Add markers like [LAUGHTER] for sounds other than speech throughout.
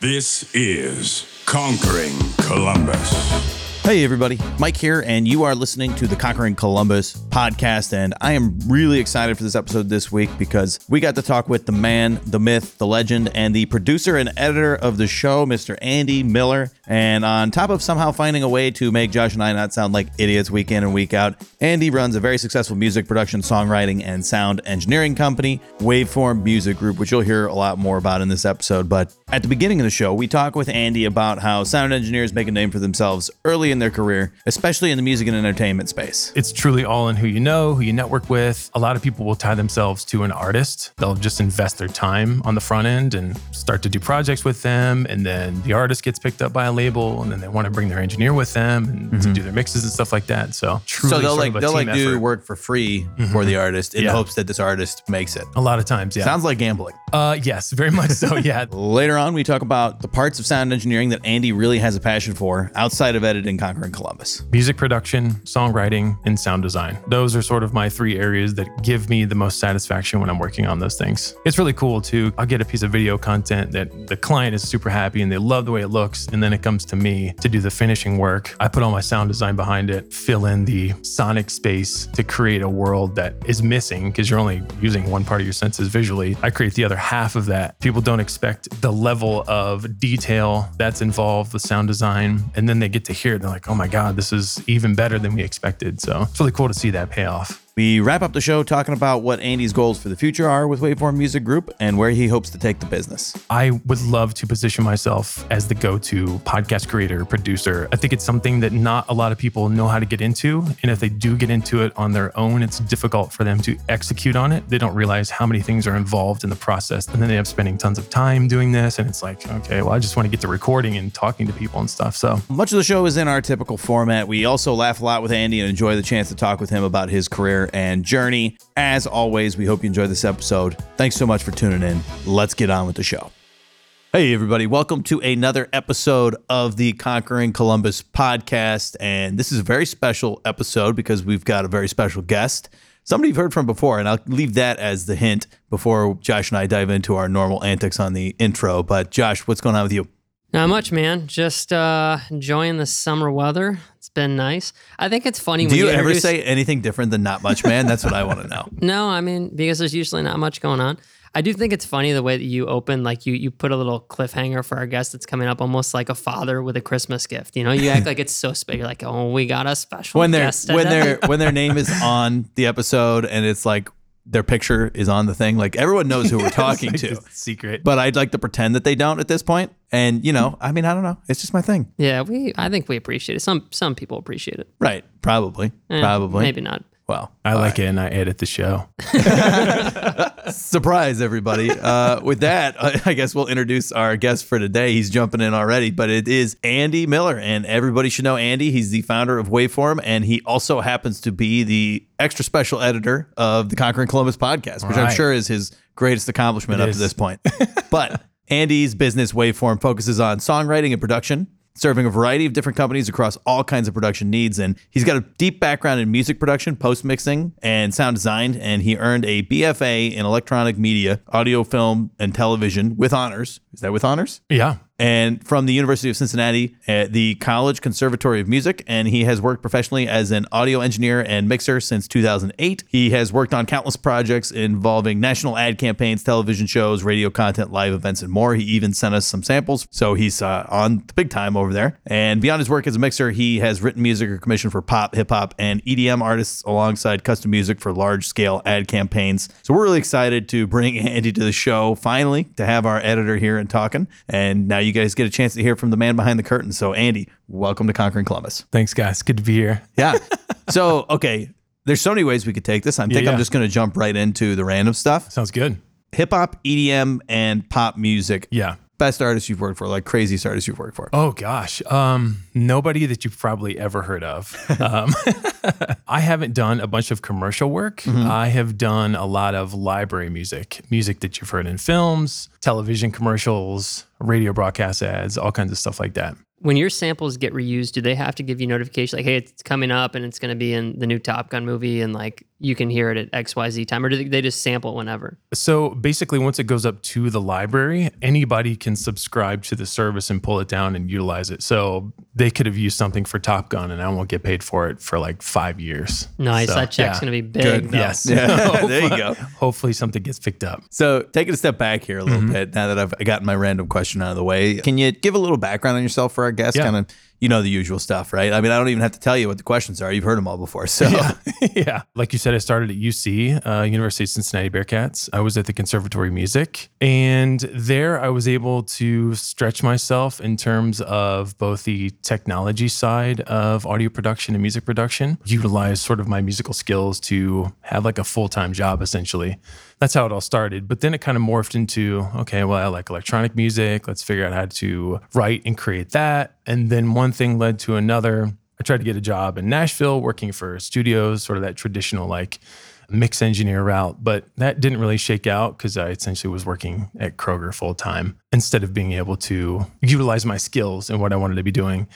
This is Conquering Columbus. Hey, everybody. Mike here, and you are listening to the Conquering Columbus podcast. And I am really excited for this episode this week because we got to talk with the man, the myth, the legend, and the producer and editor of the show, Mr. Andy Miller. And on top of somehow finding a way to make Josh and I not sound like idiots week in and week out, Andy runs a very successful music production, songwriting, and sound engineering company, Waveform Music Group, which you'll hear a lot more about in this episode. But at the beginning of the show, we talk with Andy about how sound engineers make a name for themselves early in their career, especially in the music and entertainment space. It's truly all in who you know, who you network with. A lot of people will tie themselves to an artist. They'll just invest their time on the front end and start to do projects with them. And then the artist gets picked up by a label and then they want to bring their engineer with them and to do their mixes and stuff like that. So truly so they'll like they'll like do work for free for the artist in Yeah. hopes that this artist makes it. a lot of times. Yeah. Sounds like gambling. uh, yes, very much so. Yeah. [LAUGHS] Later on, we talk about the parts of sound engineering that Andy really has a passion for outside of editing Conquering Columbus. Music production, songwriting, and sound design. Those are sort of my three areas that give me the most satisfaction when I'm working on those things. It's really cool too. I'll get a piece of video content that the client is super happy and they love the way it looks. And then it comes to me to do the finishing work. I put all my sound design behind it, fill in the sonic space to create a world that is missing because you're only using one part of your senses visually. I create the other half of that. People don't expect the level of detail that's involved with sound design. And then they get to hear it. They're like, oh my God, this is even better than we expected. So it's really cool to see that payoff. We wrap up the show talking about what Andy's goals for the future are with Waveform Music Group and where he hopes to take the business. I would love to position myself as the go to podcast creator, producer. I think it's something that not a lot of people know how to get into. And if they do get into it on their own, it's difficult for them to execute on it. They don't realize how many things are involved in the process. And then they have spending tons of time doing this. And it's like, okay, well, I just want to get to recording and talking to people and stuff. So Much of the show is in our typical format. We also laugh a lot with Andy and enjoy the chance to talk with him about his career and journey. As always, we hope you enjoyed this episode. Thanks so much for tuning in. Let's get on with the show. Hey, everybody. Welcome to another episode of the Conquering Columbus podcast. And this is a very special episode because we've got a very special guest. Somebody you've heard from before, and I'll leave that as the hint before Josh and I dive into our normal antics on the intro. But, Josh, what's going on with you? Not much, man. Just uh, enjoying the summer weather. It's been nice. I think it's funny Do when you you, ever say anything different than not much, man? That's what I want to know. [LAUGHS] no. I mean, because there's usually not much going on. I do think it's funny the way that you open, like you you put a little cliffhanger for our guest that's coming up, almost like a father with a Christmas gift. You know, you act like it's so special. You're like, oh, we got a special When their guest when today." their [LAUGHS] when their name is on the episode and it's like their picture is on the thing, like everyone knows who we're [LAUGHS] talking Like to. secret. But I'd like to pretend that they don't at this point. And you know, I mean, I don't know. It's just my thing. yeah, we I think we appreciate it. Some some people appreciate it. Right. Probably. Eh, Probably. maybe not. Well, I like it and I edit the show. [LAUGHS] surprise everybody. Uh, with that, I I guess we'll introduce our guest for today. He's jumping in already, but it is Andy Miller, and everybody should know Andy. He's the founder of Waveform, and he also happens to be the extra special editor of the Conquering Columbus podcast, which I'm sure is his greatest accomplishment It up is. to this point. [LAUGHS] but Andy's business Waveform focuses on songwriting and production. Serving a variety of different companies across all kinds of production needs. And he's got a deep background in music production, post mixing, and sound design. And he earned a BFA in electronic media, audio, film, and television with honors. Is that with honors? Yeah. And from the University of Cincinnati at the College Conservatory of Music. And he has worked professionally as an audio engineer and mixer since 2008. He has worked on countless projects involving national ad campaigns, television shows, radio content, live events, and more. He even sent us some samples. So he's uh, on the big time over there. And beyond his work as a mixer, he has written music or commissioned for pop, hip hop, and EDM artists alongside custom music for large scale ad campaigns. So we're really excited to bring [LAUGHS] Andy to the show finally to have our editor here and talking. And now you guys get a chance to hear from the man behind the curtain. So, Andy, welcome to Conquering Columbus. Thanks, guys. Good to be here. Yeah. so, okay, there's so many ways we could take this. I think yeah. I'm just going to jump right into the random stuff. Sounds good. Hip hop, EDM, and pop music. Yeah. Best artists you've worked for, like craziest artists you've worked for. Oh gosh, um, nobody that you've probably ever heard of. [LAUGHS] Um, [LAUGHS] I haven't done a bunch of commercial work. I have done a lot of library music, music that you've heard in films, television commercials, radio broadcast ads, all kinds of stuff like that. When your samples get reused, do they have to give you notification like, hey, it's coming up and it's going to be in the new Top Gun movie and like you can hear it at XYZ time, or do they- they just sample it whenever? So basically, once it goes up to the library, anybody can subscribe to the service and pull it down and utilize it. So they could have used something for Top Gun, and I won't get paid for it for like five years. Nice. So, that check's yeah. gonna be big. Good. though. Yes. Yeah, [LAUGHS] [LAUGHS] there you go. Hopefully, something gets picked up. So, taking a step back here a little Mm-hmm. bit, now that I've gotten my random question out of the way, can you give a little background on yourself for our guests? Yeah. Kind of, you know, the usual stuff, right? I mean, I don't even have to tell you what the questions are. You've heard them all before. So, [LAUGHS] yeah. Like you said, I started at UC, uh, University of Cincinnati Bearcats. I was at the Conservatory of Music. And there I was able to stretch myself in terms of both the technology side of audio production and music production, utilize sort of my musical skills to have like a full time job essentially. That's how it all started. But then it kind of morphed into okay, well, I like electronic music. Let's figure out how to write and create that. And then one thing led to another. I tried to get a job in Nashville working for studios, sort of that traditional like mix engineer route, but that didn't really shake out because I essentially was working at Kroger full time instead of being able to utilize my skills and what I wanted to be doing.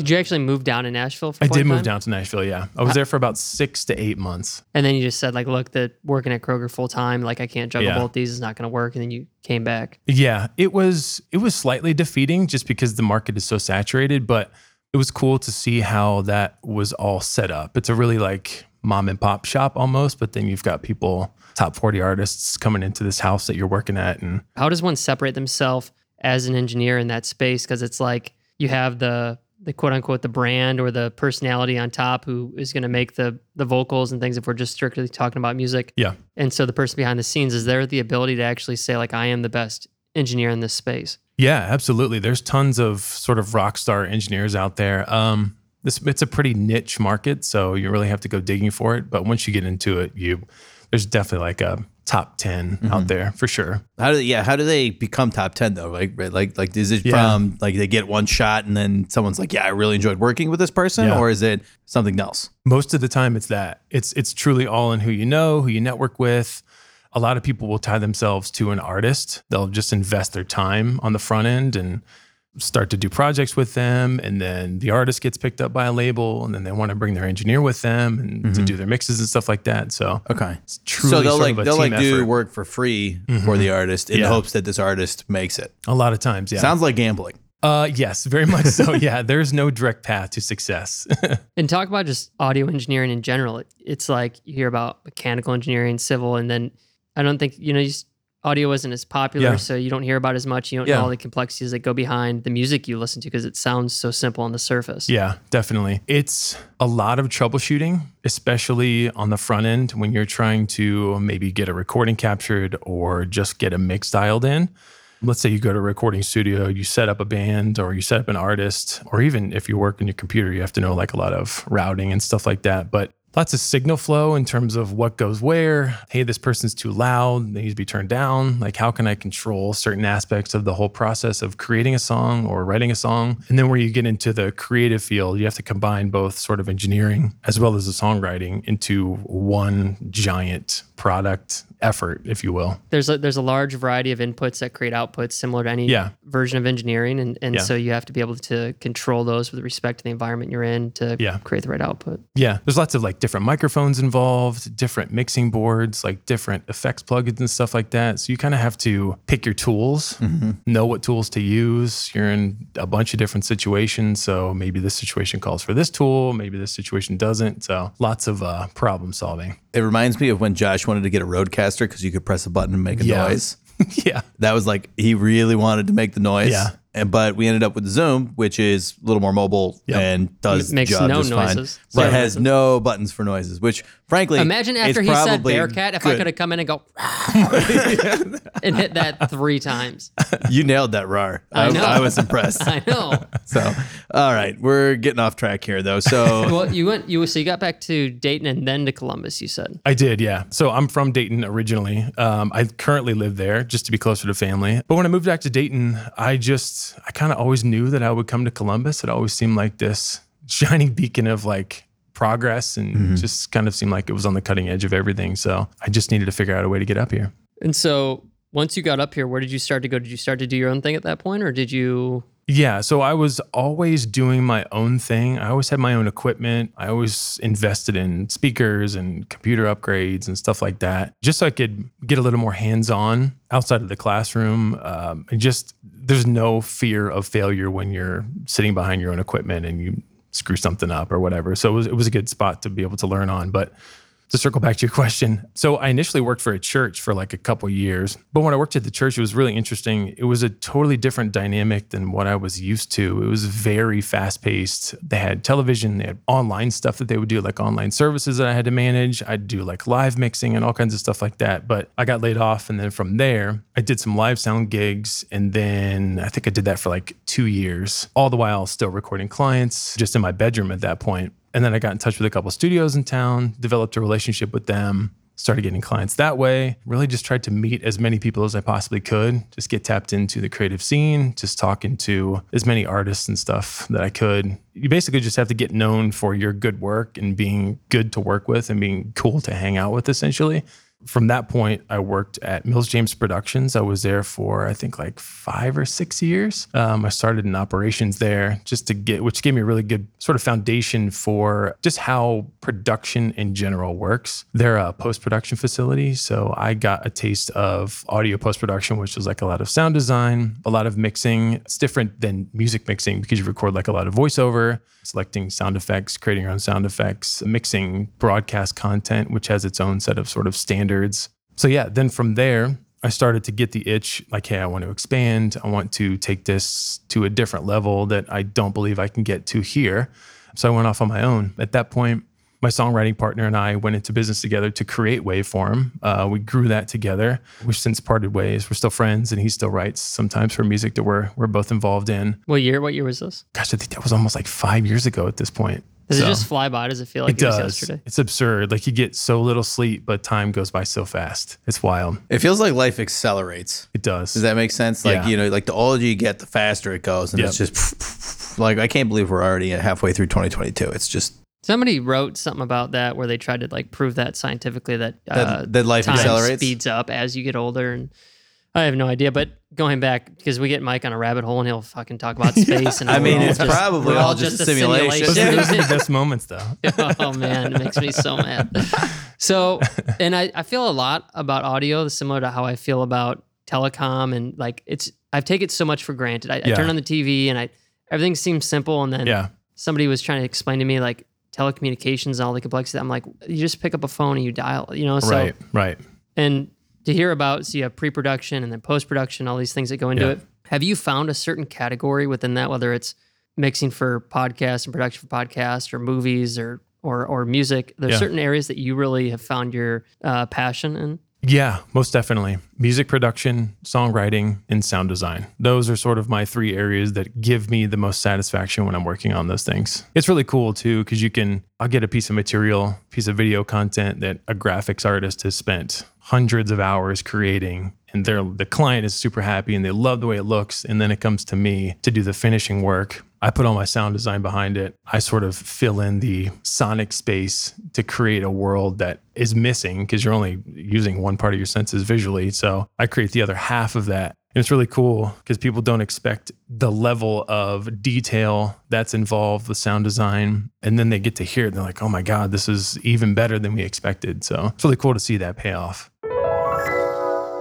Did you actually move down to Nashville? For a I did move down to Nashville. Yeah. I was uh, there for about six to eight months. and then you just said like, look, that working at Kroger full time, like I can't juggle Yeah. both these. It's not gonna work. And then you came back. Yeah, it was it was slightly defeating just because the market is so saturated, but it was cool to see how that was all set up. It's a really like mom and pop shop almost, but then you've got people top 40 artists coming into this house that you're working at and How does one separate themselves as an engineer in that space? Because it's like you have the the quote unquote the brand or the personality on top who is going to make the the vocals and things if we're just strictly talking about music. yeah. And so the person behind the scenes is there the ability to actually say like I am the best engineer in this space. Yeah, absolutely. There's tons of sort of rock star engineers out there. Um, this it's a pretty niche market, so you really have to go digging for it. But once you get into it, you there's definitely like a top 10 out mm-hmm. there for sure. how do they, yeah, how do they become top ten though? Like, right, like, like, is it Yeah. from like they get one shot and then someone's like, yeah, I really enjoyed working with this person, Yeah. or is it something else? Most of the time, it's that. It's it's truly all in who you know, who you network with. A lot of people will tie themselves to an artist. They'll just invest their time on the front end and start to do projects with them. And then the artist gets picked up by a label, and then they want to bring their engineer with them and to do their mixes and stuff like that. So Okay. it's truly so they'll sort like of a they'll team like do work for free for the artist in Yeah. hopes that this artist makes it. a lot of times. Yeah. Sounds like gambling. uh, yes, very much so. [LAUGHS] Yeah. There's no direct path to success. [LAUGHS] And talk about just audio engineering in general. It's like you hear about mechanical engineering, civil, and then I don't think you know you just, audio isn't as popular, Yeah. so you don't hear about as much. You don't Yeah. know all the complexities that go behind the music you listen to because it sounds so simple on the surface. Yeah, definitely. It's a lot of troubleshooting, especially on the front end when you're trying to maybe get a recording captured or just get a mix dialed in. Let's say you go to a recording studio, you set up a band or you set up an artist, or even if you work on your computer, you have to know like a lot of routing and stuff like that. But lots of signal flow in terms of what goes where. Hey, this person's too loud. They need to be turned down. Like, how can I control certain aspects of the whole process of creating a song or writing a song? And then where you get into the creative field, you have to combine both sort of engineering as well as the songwriting into one giant product effort, if you will. There's a, there's a large variety of inputs that create outputs similar to any Yeah. version of engineering, and, and Yeah. so you have to be able to control those with respect to the environment you're in to Yeah. create the right output. Yeah, there's lots of like different microphones involved, different mixing boards, like different effects plugins and stuff like that. So you kind of have to pick your tools, know what tools to use. You're in a bunch of different situations. So maybe this situation calls for this tool, maybe this situation doesn't. So lots of uh, problem solving. It reminds me of when Josh wanted to get a RodeCaster because you could press a button and make a Yeah. noise. [LAUGHS] yeah. That was like he really wanted to make the noise. Yeah. And but we ended up with Zoom, which is a little more mobile Yep. and does It makes the job no just fine, but Zero has noises. no buttons for noises. Which, frankly, Imagine after he said Bearcat, if I could have come in and go [LAUGHS] [LAUGHS] and hit that three times. you nailed that, Rar. I I, know. I was impressed. [LAUGHS] I know. so, all right, we're getting off track here, though. So, Well, you went you so you got back to Dayton and then to Columbus. You said I did, yeah. So I'm from Dayton originally. Um, I currently live there just to be closer to family. But when I moved back to Dayton, I just, I kind of always knew that I would come to Columbus. It always seemed like this [LAUGHS] shining beacon of like progress and mm-hmm. just kind of seemed like it was on the cutting edge of everything. So I just needed to figure out a way to get up here. And so once you got up here, where did you start to go? Did you start to do your own thing at that point, or did you? Yeah. So I was always doing my own thing. I always had my own equipment. I always invested in speakers and computer upgrades and stuff like that, just so I could get a little more hands on outside of the classroom. Um, and just there's no fear of failure when you're sitting behind your own equipment and you screw something up or whatever. So it was, it was a good spot to be able to learn on. But to circle back to your question. So I initially worked for a church for like a couple years, but when I worked at the church, it was really interesting. It was a totally different dynamic than what I was used to. It was very fast paced. They had television, they had online stuff that they would do, like online services that I had to manage. I'd do like live mixing and all kinds of stuff like that. But I got laid off, and then from there, I did some live sound gigs, and then I think I did that for like two years, all the while still recording clients just in my bedroom at that point. And then I got in touch with a couple studios in town, developed a relationship with them, started getting clients that way. Really just tried to meet as many people as I possibly could, just get tapped into the creative scene, just talking to as many artists and stuff that I could. You basically just have to get known for your good work and being good to work with and being cool to hang out with, essentially from that point, I worked at Mills James Productions. I was there for I think like five or six years. Um, I started in operations there just to get, which gave me a really good sort of foundation for just how production in general works. They're a post production facility, so I got a taste of audio post production, which was like a lot of sound design, a lot of mixing. It's different than music mixing because you record like a lot of voiceover, selecting sound effects, creating your own sound effects, mixing broadcast content, which has its own set of sort of standards standards. So yeah, then from there, I started to get the itch like, hey, I want to expand. I want to take this to a different level that I don't believe I can get to here. So I went off on my own. At that point, my songwriting partner and I went into business together to create Waveform. Uh, we grew that together. We've since parted ways. We're still friends, and he still writes sometimes for music that we're we're both involved in. What year? What year was this? Gosh, I think that was almost like five years ago at this point. Does so, it just fly by? Does it feel like it, it does. yesterday? It's absurd. Like you get so little sleep, but time goes by so fast. It's wild. It feels like life accelerates. It does. Does that make sense? Like, yeah. you know, like the older you get, the faster it goes. And yep. it's just like, I can't believe we're already halfway through 2022. It's just. Somebody wrote something about that where they tried to like prove that scientifically that, uh, that, that life accelerates speeds up as you get older and I have no idea, but going back because we get Mike on a rabbit hole and he'll fucking talk about [LAUGHS] space. And I mean, it's just, probably all just, just a simulation. simulation. Those are the [LAUGHS] best moments, though. oh man, it makes me so mad. [LAUGHS] So, and I, I feel a lot about audio, similar to how I feel about telecom, and like it's I've taken it so much for granted. I, yeah. I turn on the TV and I everything seems simple, and then yeah. somebody was trying to explain to me like telecommunications and all the complexity. I'm like, you just pick up a phone and you dial, you know? So, right, right. And to hear about. So you have pre-production and then post-production, all these things that go into yeah. it. Have you found a certain category within that, whether it's mixing for podcasts and production for podcasts or movies or or or music? There's yeah. certain areas that you really have found your uh, passion in. Yeah, most definitely. Music production, songwriting, and sound design. Those are sort of my three areas that give me the most satisfaction when I'm working on those things. It's really cool too, because you can, I'll get a piece of material, piece of video content that a graphics artist has spent hundreds of hours creating and the client is super happy and they love the way it looks and then it comes to me to do the finishing work i put all my sound design behind it i sort of fill in the sonic space to create a world that is missing because you're only using one part of your senses visually so i create the other half of that and it's really cool because people don't expect the level of detail that's involved with sound design. And then they get to hear it and they're like, oh my God, this is even better than we expected. So it's really cool to see that pay off.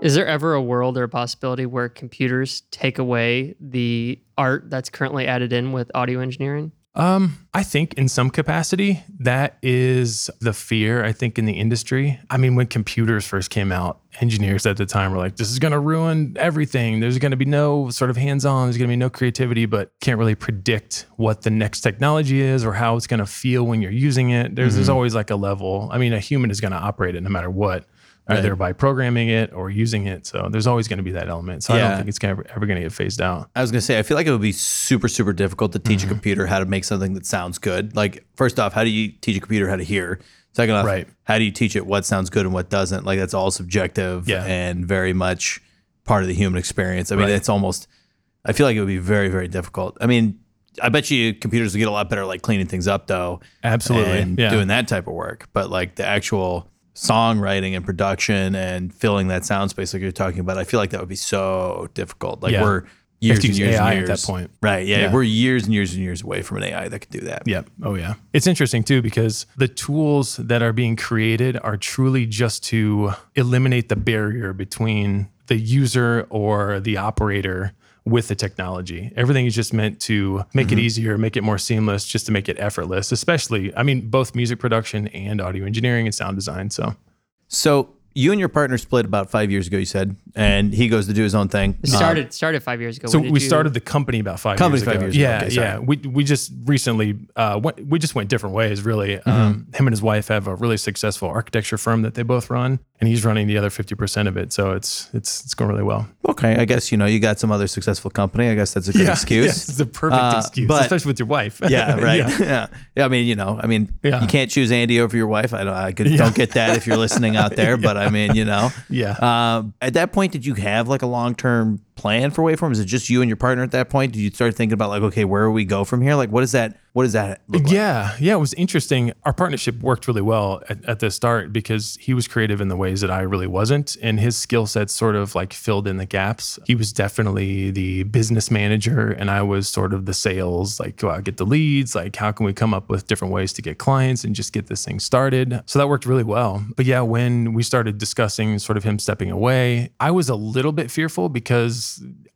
Is there ever a world or a possibility where computers take away the art that's currently added in with audio engineering? Um, I think in some capacity, that is the fear, I think, in the industry. I mean, when computers first came out, engineers at the time were like, this is going to ruin everything. There's going to be no sort of hands on, there's going to be no creativity, but can't really predict what the next technology is or how it's going to feel when you're using it. There's, there's always like a level. I mean, a human is going to operate it no matter what. Either by programming it or using it. So there's always going to be that element. So I don't think it's gonna, ever going to get phased out. I was gonna say, I feel like it would be super, super difficult to teach a mm-hmm. computer how to make something that sounds good. Like, first off, how do you teach a computer how to hear? Second off, Right. how do you teach it what sounds good and what doesn't? Like, that's all subjective Yeah. and very much part of the human experience. I mean, Right. it's almost. I feel like it would be very, very difficult. I mean, I bet you computers would get a lot better like cleaning things up though, Absolutely. and yeah. doing that type of work. But like the actual songwriting and production and filling that sound space like you're talking about, I feel like that would be so difficult. Like Yeah. we're years and years AI and at that point. Right. Yeah, Yeah. We're years and years and years away from an AI that could do that. Yeah. Oh, yeah. It's interesting too because the tools that are being created are truly just to eliminate the barrier between the user or the operator with the technology. Everything is just meant to make Mm-hmm. it easier, make it more seamless, just to make it effortless, especially, I mean, both music production and audio engineering and sound design. So, So you and your partner split about five years ago, you said, and he goes to do his own thing. It started started five years ago. so we you- started the company about five Company years five ago. years ago. yeah, Okay, yeah. We we just recently uh, went, we just went different ways. Really, Mm-hmm. um, him and his wife have a really successful architecture firm that they both run, and he's running the other fifty percent of it. So it's it's it's going really well. okay, I guess you know you got some other successful company. I guess that's a good excuse. yes, it's the perfect Uh, excuse, but- especially with your wife. Yeah, [LAUGHS] right. Yeah. Yeah. yeah, I mean, you know, I mean, Yeah. you can't choose Andy over your wife. I don't, I could, don't get that if you're listening out there, [LAUGHS] but I mean, you know, Yeah. Um, at that point, did you have like a long term plan for Waveform? Is it just you and your partner at that point? Did you start thinking about like, okay, where do we go from here? Like, what is that? What does that look like? Yeah, yeah, it was interesting. Our partnership worked really well at, at the start because he was creative in the ways that I really wasn't, and his skill sets sort of like filled in the gaps. He was definitely the business manager, and I was sort of the sales, like go out get the leads, like how can we come up with different ways to get clients and just get this thing started. So that worked really well. But yeah, when we started discussing sort of him stepping away, I was a little bit fearful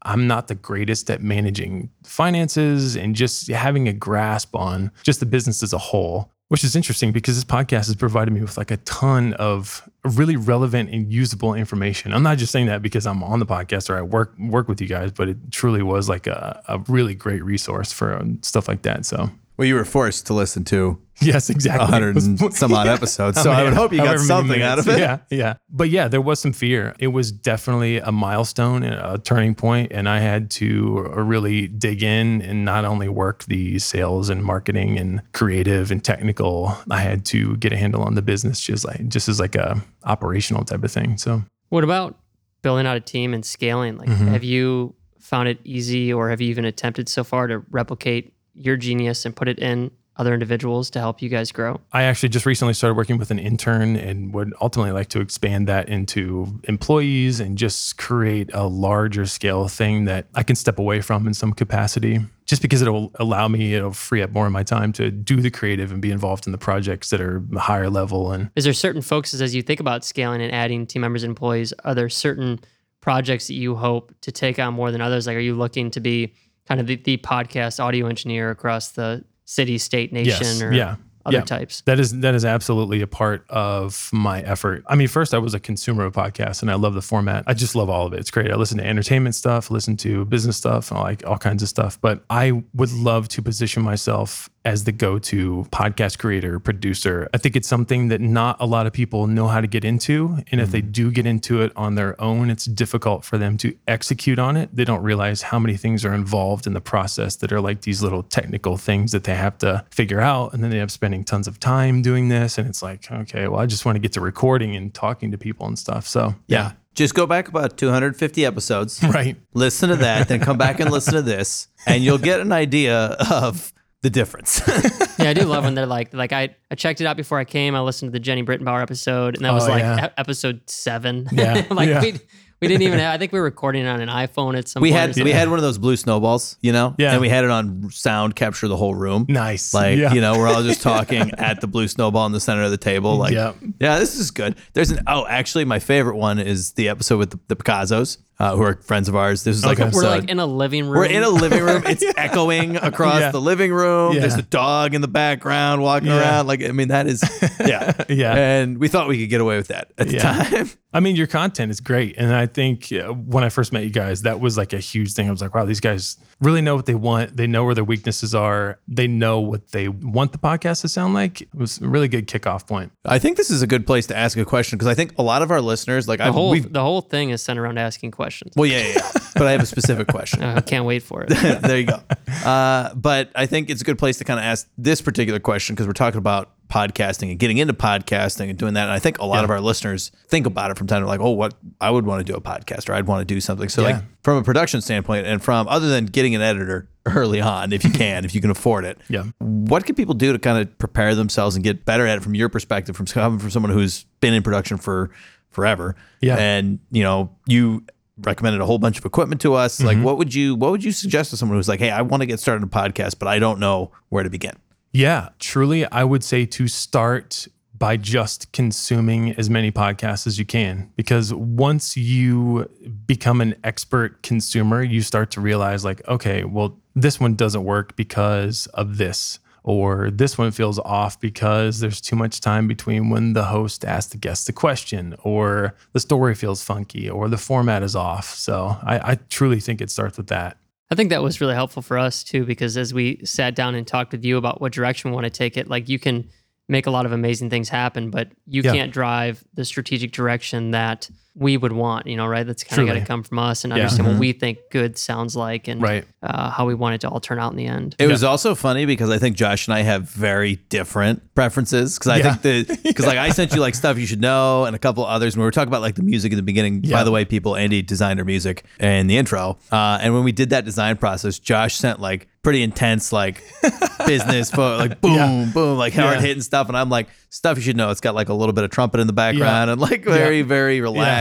I'm not the greatest at managing finances and just having a grasp on just the business as a whole, which is interesting because this podcast has provided me with like a ton of really relevant and usable information. I'm not just saying that because I'm on the podcast or I work work with you guys, but it truly was like a, a really great resource for um, stuff like that. So Well, you were forced to listen to Yes, exactly. a hundred and [LAUGHS] some odd episodes, so Oh, I would hope you got However many something out of it. Yeah, yeah. But yeah, there was some fear. It was definitely a milestone and a turning point, and I had to really dig in and not only work the sales and marketing and creative and technical. I had to get a handle on the business, just like just as like a operational type of thing. So What about building out a team and scaling? Like, Mm-hmm. have you found it easy, or have you even attempted so far to replicate your genius and put it in other individuals to help you guys grow? I actually just recently started working with an intern and would ultimately like to expand that into employees and just create a larger scale thing that I can step away from in some capacity. Just because it'll allow me, it'll free up more of my time to do the creative and be involved in the projects that are higher level. And Is there certain focuses as you think about scaling and adding team members and employees? Are there certain projects that you hope to take on more than others? Like, are you looking to be kind of the, the podcast audio engineer across the city, state, nation, Yes, or yeah, other yeah. types? That is that is absolutely a part of my effort. I mean, first I was a consumer of podcasts and I love the format. I just love all of it. It's great. I listen to entertainment stuff, listen to business stuff, like all kinds of stuff. But I would love to position myself as the go-to podcast creator, producer. I think it's something that not a lot of people know how to get into. And if they mm-hmm. do get into it on their own, it's difficult for them to execute on it. They don't realize how many things are involved in the process that are like these little technical things that they have to figure out. And then they have spending tons of time doing this. And it's like, okay, well, I just want to get to recording and talking to people and stuff. So Yeah. Just go back about 250 episodes, [LAUGHS] Right. listen to that, then come back and listen to this, and you'll get an idea of the difference. [LAUGHS] yeah, I do love when they're like, like I, I checked it out before I came. I listened to the Jenny Brittenbauer episode, and that oh, was Oh, like yeah. e- episode seven. [LAUGHS] Yeah, like yeah. we we didn't even. Have, I think we were recording on an iPhone at some we point. had we had one of those blue snowballs, you know, Yeah. and we had it on sound capture the whole room. Nice. Like Yeah. you know, we're all just [LAUGHS] talking at the blue snowball in the center of the table. Like, Yep. yeah, this is good. There's an oh, actually, my favorite one is the episode with the, the Picassos. Uh, who are friends of ours. This is like Okay. We're episode- like in a living room. we're in a living room. It's [LAUGHS] echoing across Yeah. the living room. Yeah. There's a dog in the background walking Yeah. around. Like I mean, that is [LAUGHS] yeah, Yeah. And we thought we could get away with that at the time. I mean, your content is great. And I think uh, when I first met you guys, that was like a huge thing. I was like, wow, these guys really know what they want. They know where their weaknesses are. They know what they want the podcast to sound like. It was a really good kickoff point. I think this is a good place to ask a question because I think a lot of our listeners, like the I've, whole we've, the whole thing is centered around asking questions. Well, yeah, yeah, yeah. [LAUGHS] but I have a specific question. I can't wait for it. [LAUGHS] there you go. Uh, but I think it's a good place to kind of ask this particular question because we're talking about podcasting and getting into podcasting and doing that. And I think a lot of our listeners think about it from time to like, oh, what I would want to do a podcast or I'd want to do something. So like from a production standpoint and from other than getting an editor early on, if you can, if you can afford it, Yeah. what can people do to kind of prepare themselves and get better at it from your perspective, from coming from someone who's been in production for forever? Yeah. And you know, you recommended a whole bunch of equipment to us. Mm-hmm. Like, what would you what would you suggest to someone who's like, hey, I want to get started in a podcast, but I don't know where to begin? Yeah, truly, I would say to start by just consuming as many podcasts as you can. Because once you become an expert consumer, you start to realize, like, okay, well, this one doesn't work because of this. Or this one feels off because there's too much time between when the host asks the guest the question, or the story feels funky, or the format is off. So I, I truly think it starts with that. I think that was really helpful for us too, because as we sat down and talked with you about what direction we want to take it, like you can make a lot of amazing things happen, but you Yeah. can't drive the strategic direction that we would want, you know, right? That's kind of got to come from us and Yeah. understand what we think good sounds like and Right. uh, how we want it to all turn out in the end. It was also funny because I think Josh and I have very different preferences. Because I Yeah. think that [LAUGHS] because like I sent you like stuff you should know and a couple others. When we were talking about like the music in the beginning. By the way, people, Andy designed our music and the intro. Uh, and when we did that design process, Josh sent like pretty intense like [LAUGHS] business photo, like boom, Yeah. boom, like hard Yeah. hitting stuff. And I'm like stuff you should know. It's got like a little bit of trumpet in the background Yeah. and like very very relaxed.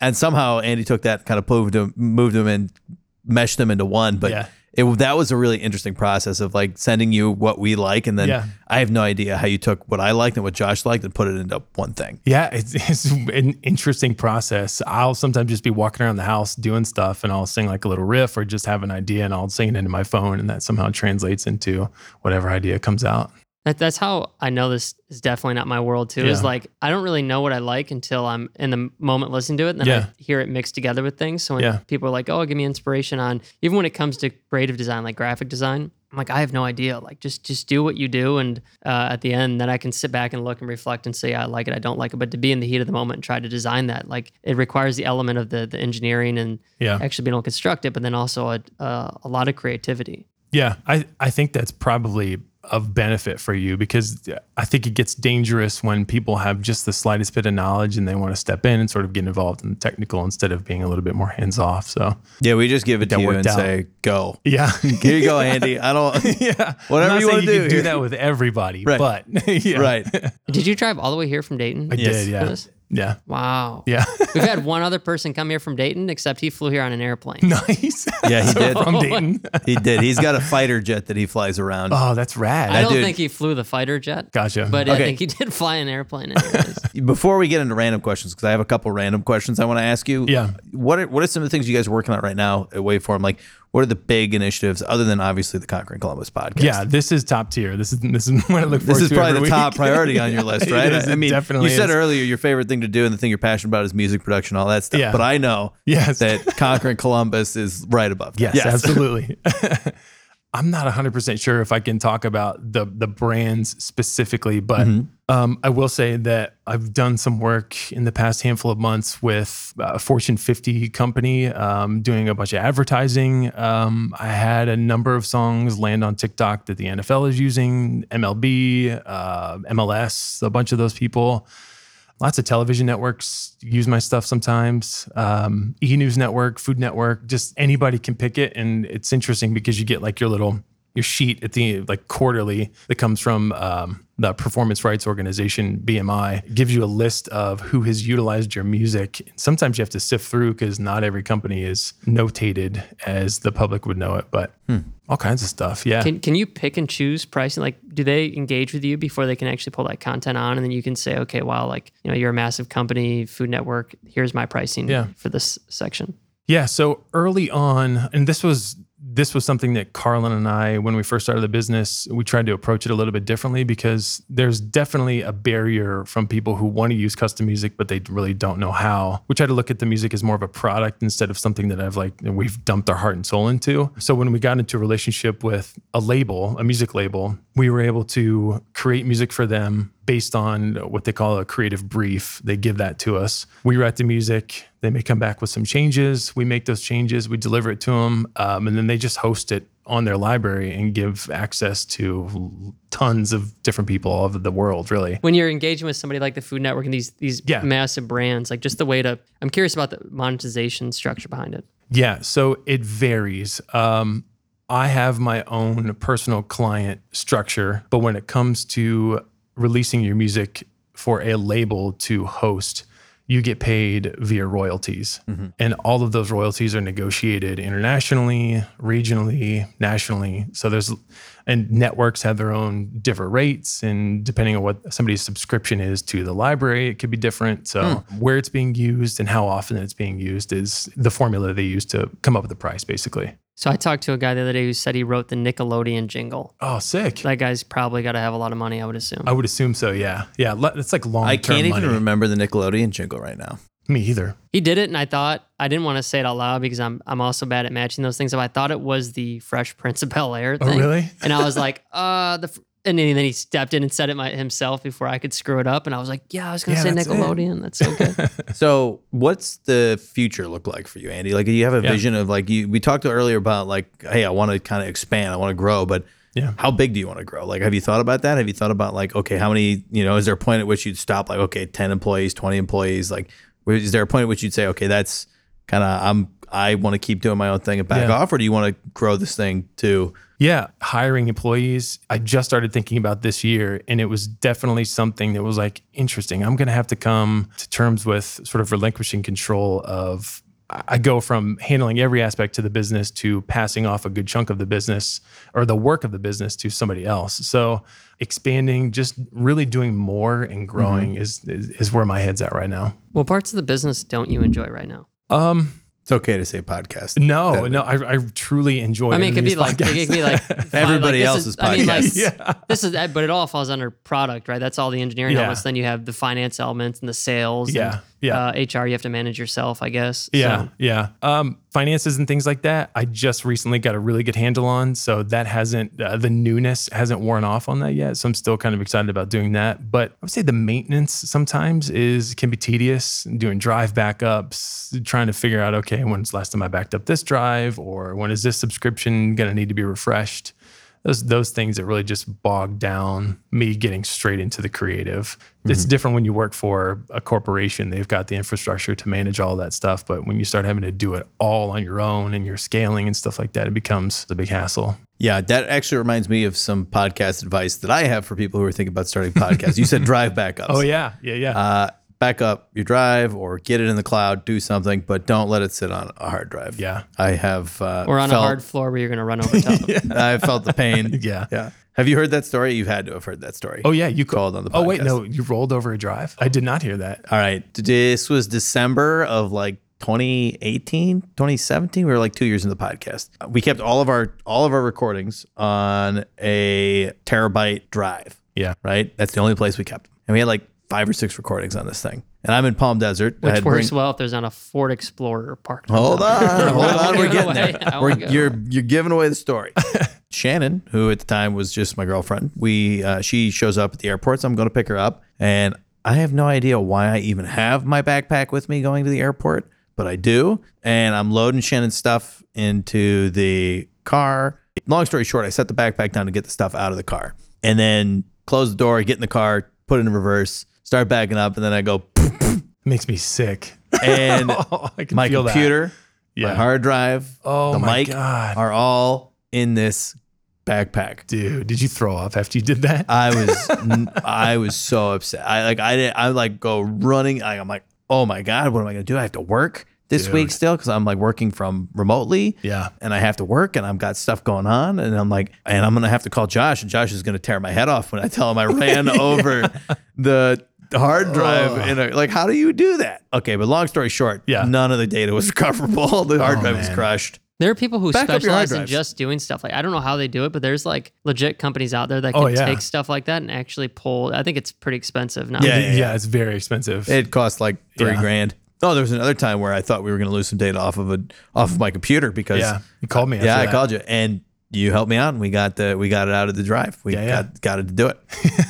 And somehow Andy took that kind of moved him, moved him and meshed them into one. But Yeah. it that was a really interesting process of like sending you what we like, and then Yeah. I have no idea how you took what I liked and what Josh liked and put it into one thing. Yeah, it's, [LAUGHS] it's an interesting process. I'll sometimes just be walking around the house doing stuff and I'll sing like a little riff or just have an idea and I'll sing it into my phone and that somehow translates into whatever idea comes out. That, that's how I know this is definitely not my world too. Is like I don't really know what I like until I'm in the moment listening to it, and then Yeah. I hear it mixed together with things. So when Yeah. people are like, "Oh, give me inspiration on," even when it comes to creative design, like graphic design, I'm like, I have no idea. Like just just do what you do, and uh, at the end, then I can sit back and look and reflect and say, yeah, I like it, I don't like it. But to be in the heat of the moment and try to design that, like it requires the element of the the engineering and Yeah. actually being able to construct it, but then also a uh, a lot of creativity. Yeah, I, I think that's probably of benefit for you because I think it gets dangerous when people have just the slightest bit of knowledge and they want to step in and sort of get involved in the technical instead of being a little bit more hands off. So, Yeah, we just give it to you and out. say go. yeah. [LAUGHS] Here you go, Andy. I don't. [LAUGHS] yeah. Whatever you wanna do can do that with everybody, Right. but [LAUGHS] yeah. Right. Did you drive all the way here from Dayton? I Yes. did. Yeah. Yes. Yeah. Wow. Yeah. [LAUGHS] We've had [LAUGHS] one other person come here from Dayton, except he flew here on an airplane. nice. [LAUGHS] Yeah, he did. From oh. Dayton. He did. He's got a fighter jet that he flies around. Oh, that's rad. I don't dude- think he flew the fighter jet. Gotcha. But Okay. I think he did fly an airplane. Anyways. Before we get into random questions, because I have a couple random questions I want to ask you. Yeah. What are what are some of the things you guys are working on right now at Waveform? Like, what are the big initiatives other than obviously the Conquering Columbus podcast? yeah, this is top tier. This is this is [LAUGHS] what I look forward This is to probably the week. top priority on your [LAUGHS] list, right? is, I mean, definitely you said is. earlier your favorite thing to do and the thing you're passionate about is music production, all that stuff. Yeah. But I know [LAUGHS] Yes. that Conquering Columbus is right above. that. Yes, absolutely. I'm not 100% sure if I can talk about the the brands specifically, but um, I will say that I've done some work in the past handful of months with a Fortune 50 company um, doing a bunch of advertising. Um, I had a number of songs land on TikTok that the NFL is using, MLB, uh, MLS, a bunch of those people lots of television networks use my stuff sometimes. Um, e news network food network just anybody can pick it. And it's interesting because you get like your little your sheet at the like quarterly that comes from um, the performance rights organization bmi It gives you a list of who has utilized your music sometimes you have to sift through because not every company is notated as the public would know it but all kinds of stuff yeah Can, can you pick and choose pricing? Like, do they engage with you before they can actually pull that content on? And then you can say, okay, wow, like, you know, you're a massive company, Food Network, here's my pricing Yeah. for this section. Yeah. So early on, and this was this was something that Carlin and I, when we first started the business, we tried to approach it a little bit differently because there's definitely a barrier from people who want to use custom music, but they really don't know how. We try to look at the music as more of a product instead of something that I've like we've dumped our heart and soul into. So when we got into a relationship with a label, a music label, we were able to create music for them based on what they call a creative brief. They give that to us. We write the music. They may come back with some changes. We make those changes. We deliver it to them, um, and then they just host it on their library and give access to tons of different people all over the world. Really, When you're engaging with somebody like the Food Network and these these Yeah. massive brands, like just the way to, I'm curious about the monetization structure behind it. Yeah, so it varies. Um, I have my own personal client structure, but when it comes to releasing your music for a label to host, you get paid via royalties. Mm-hmm. And all of those royalties are negotiated internationally, regionally, nationally. So there's, and networks have their own different rates. And depending on what somebody's subscription is to the library, it could be different. So hmm. where it's being used and how often it's being used is the formula they use to come up with the price, basically. So I talked to a guy the other day who said he wrote the Nickelodeon jingle. Oh, sick. That guy's probably got to have a lot of money, I would assume. I would assume so. Yeah. Yeah. le- It's like long I can't even money. remember the Nickelodeon jingle right now. Me either. He did it, and I thought I didn't want to say it out loud because I'm I'm also bad at matching those things. But I thought it was the Fresh Prince of Bel Air Thing. Oh, really? And I was like, [LAUGHS] uh, the. Fr- And then then he stepped in and said it my, himself before I could screw it up. And I was like, yeah, I was gonna Yeah, say that's it. Nickelodeon. That's so good. [LAUGHS] So, what's the future look like for you, Andy? Like, do you have a Yeah. vision of like you? We talked earlier about like, hey, I want to kind of expand, I want to grow, but Yeah. how big do you want to grow? Like, have you thought about that? Have you thought about like, okay, how many? You know, is there a point at which you'd stop? Like, okay, ten employees, twenty employees. Like, is there a point at which you'd say, okay, that's kind of I'm I want to keep doing my own thing and back Yeah. off, or do you want to grow this thing to? Yeah, hiring employees. I just started thinking about this year, and it was definitely something that was like interesting. I'm going to have to come to terms with sort of relinquishing control of. I I go from handling every aspect to the business to passing off a good chunk of the business or the work of the business to somebody else. So expanding, just really doing more and growing is, is is where my head's at right now. what parts of the business don't you enjoy right now? Um, It's okay to say podcast. no, no, I, I truly enjoy. I mean, it could these be like it could be [LAUGHS] like Everybody like, else's is- I mean, like podcast. yeah. this is but it all falls under product, right? That's all the engineering Yeah. elements. Then you have the finance elements and the sales. and, Yeah. Uh, HR, you have to manage yourself, I guess. Yeah, So, yeah. Um, finances and things like that. I just recently got a really good handle on, so that hasn't uh, the newness hasn't worn off on that yet. So I'm still kind of excited about doing that. But I would say the maintenance sometimes is can be tedious. Doing drive backups, trying to figure out okay, when's the last time I backed up this drive, or when is this subscription going to need to be refreshed. Those those things that really just bog down me getting straight into the creative. It's different when you work for a corporation. They've got the infrastructure to manage all that stuff. But when you start having to do it all on your own and you're scaling and stuff like that, it becomes a big hassle. Yeah, that actually reminds me of some podcast advice that I have for people who are thinking about starting podcasts. You said [LAUGHS] drive backups. Oh yeah, yeah, yeah. Uh, back up your drive or get it in the cloud, do something, but don't let it sit on a hard drive. Yeah. I have. Uh, Or on felt, a hard floor where you're going to run over top. Of. [LAUGHS] it. I felt the pain. [LAUGHS] Yeah. Yeah. Have you heard that story? You've had to have heard that story. oh yeah, you called on the Oh wait, no, you rolled over a drive. I did not hear that. All right. This was December of like 2018, 2017. We were like two years in the podcast. We kept all of our all of our recordings on a terabyte drive. Yeah. Right. That's the only place we kept them. And we had like five or six recordings on this thing. And I'm in Palm Desert. Which works bring- well if there's not a Ford Explorer parked. Hold on, hold [LAUGHS] on. We're getting away. there. We're, you're you're giving away the story. [LAUGHS] Shannon, who at the time was just my girlfriend, we uh, she shows up at the airport, so I'm going to pick her up, and I have no idea why I even have my backpack with me going to the airport, but I do, and I'm loading Shannon's stuff into the car. Long story short, I set the backpack down to get the stuff out of the car, and then close the door, get in the car, put it in reverse, start backing up, and then I go, [LAUGHS] makes me sick. and [LAUGHS] Oh, I can my feel that. computer, my Yeah. hard drive, Oh the my mic God. are all in this backpack. Dude, did you throw up after you did that? I was [LAUGHS] I was so upset. I like I didn't I like go running. I, I'm like, oh my god, what am I gonna do? I have to work this Dude. week still because I'm like working from remotely. Yeah. And I have to work and I've got stuff going on. And I'm like, and I'm gonna have to call Josh, and Josh is gonna tear my head off when I tell him I ran over the hard drive in a like how do you do that? Okay, but long story short, Yeah. none of the data was [LAUGHS] recoverable. The hard Oh, drive was man. crushed. There are people who Back up your hard specialize in drives. just doing stuff like I don't know how they do it, but there's like legit companies out there that oh, can Oh, yeah. take stuff like that and actually pull. I think it's pretty expensive now. Yeah, yeah, it's very expensive. It cost like three Yeah. grand. Oh, there was another time where I thought we were going to lose some data off of a off of my computer because yeah, you called me. yeah, after I that. called you and you helped me out and we got the we got it out of the drive. We Yeah, yeah. got got it to do it.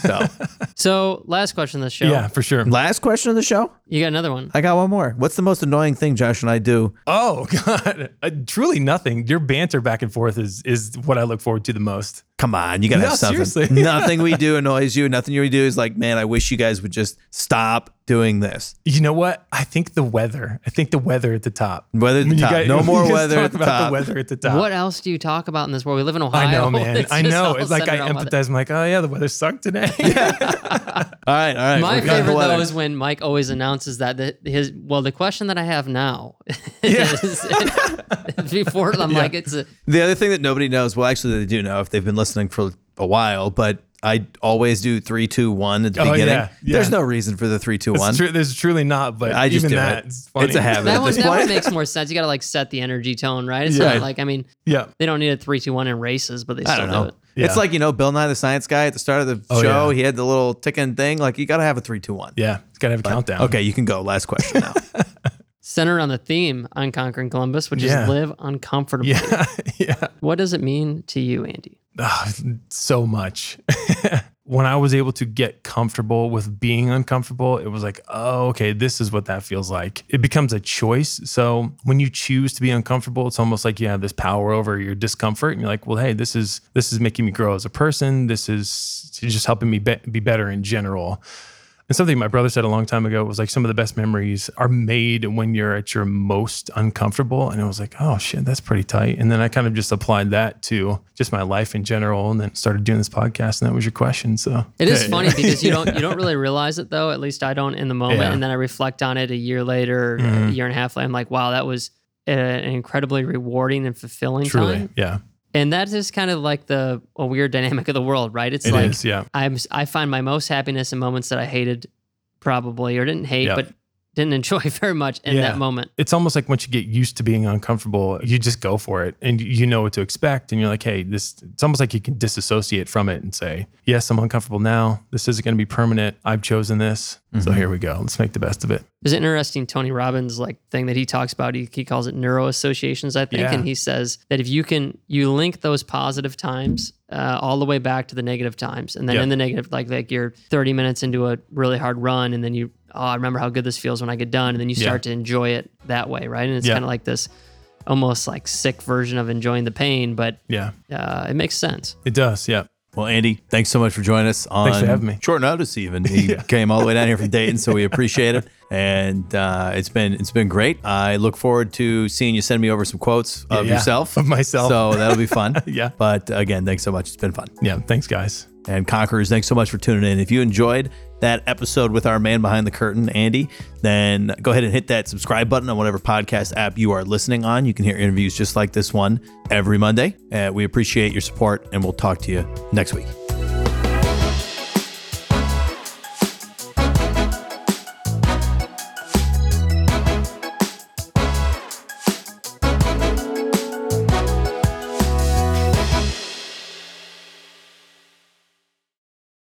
So [LAUGHS] So last question of the show. Yeah, for sure. last question of the show. You got another one. I got one more. What's the most annoying thing Josh and I do? Oh [LAUGHS] God, uh, truly nothing. Your banter back and forth is is what I look forward to the most. Come on, you gotta No, have something. seriously. [LAUGHS] Nothing we do annoys you. Nothing we do is like, man, I wish you guys would just stop doing this. You know what? I think the weather. I think the weather at the top. Weather at the top. guys- no more weather at the top. the weather at the top. What else do you talk about in this world? We live in Ohio. I know, man. It's I know. It's like I centered on weather. empathize. I'm like, oh yeah, the weather sucked today. [LAUGHS] [LAUGHS] All right, all right. My we're done with favorite though is when Mike always announces that the, his well the question that I have now [LAUGHS] is before I'm like it's a, The other thing that nobody knows, well, actually, they do know if they've been listening for a while, but I always do three, two, one at the Oh, beginning. yeah, yeah. There's no reason for the three, two, one. It's true, there's truly not, but I just even do that, it. it's, funny. It's a habit that at one this that one makes more sense. You got to like set the energy tone right. It's Yeah. not like I mean Yeah. they don't need a three two one in races, but they I still don't do know. it. It's like, you know, Bill Nye the Science Guy at the start of the Oh, show, yeah. he had the little ticking thing. Like, you got to have a three, two, one. Yeah. It's gotta have a countdown. Okay, you can go. Last question now. [LAUGHS] Centered on the theme on conquering Columbus, which Yeah. is live uncomfortably. Yeah. [LAUGHS] yeah. What does it mean to you, Andy? Ah, so much. [LAUGHS] when I was able to get comfortable with being uncomfortable, it was like, oh, okay, this is what that feels like. It becomes a choice. So when you choose to be uncomfortable, it's almost like you have this power over your discomfort, and you're like, well, hey, this is this is making me grow as a person. This is just helping me be, be better in general. And something my brother said a long time ago was like some of the best memories are made when you're at your most uncomfortable. And it was like, oh shit, that's pretty tight. And then I kind of just applied that to just my life in general and then started doing this podcast. And that was your question. So It is funny [LAUGHS] because you don't you don't really realize it though. At least I don't in the moment, Yeah. Mm-hmm. and then I reflect on it a year later, a year and a half later. I'm like, wow, that was an incredibly rewarding and fulfilling truly, time. yeah, And that is kind of like the a weird dynamic of the world, right? It's it like is. Yeah. I'm I find my most happiness in moments that I hated probably or didn't hate, Yep. but didn't enjoy [LAUGHS] very much in Yeah. that moment. It's almost like once you get used to being uncomfortable, you just go for it and you know what to expect. And you're like, hey, this, it's almost like you can disassociate from it and say, yes, I'm uncomfortable now. This isn't going to be permanent. I've chosen this. So here we go. Let's make the best of it. There's an interesting Tony Robbins like thing that he talks about. He, he calls it neuro associations, I think, Yeah. and he says that if you can you link those positive times uh, all the way back to the negative times, and then Yeah. in the negative, like like you're 30 minutes into a really hard run, and then you oh I remember how good this feels when I get done, and then you Yeah. start to enjoy it that way, right? And it's Yeah. kind of like this almost like sick version of enjoying the pain, but Yeah, uh, it makes sense. it does. Yeah. Well, Andy, thanks so much for joining us on Thanks for having me. short notice. Even [LAUGHS] he came all the way down here from Dayton, so we appreciate it, [LAUGHS] and uh, it's been it's been great. I look forward to seeing you send me over some quotes of Yeah, yourself, [LAUGHS] of myself. So that'll be fun. Yeah. But again, thanks so much. It's been fun. Yeah. Thanks, guys. And Conquerors, thanks so much for tuning in. If you enjoyed that episode with our man behind the curtain, Andy, then go ahead and hit that subscribe button on whatever podcast app you are listening on. You can hear interviews just like this one every Monday. Uh, we appreciate your support, and we'll talk to you next week.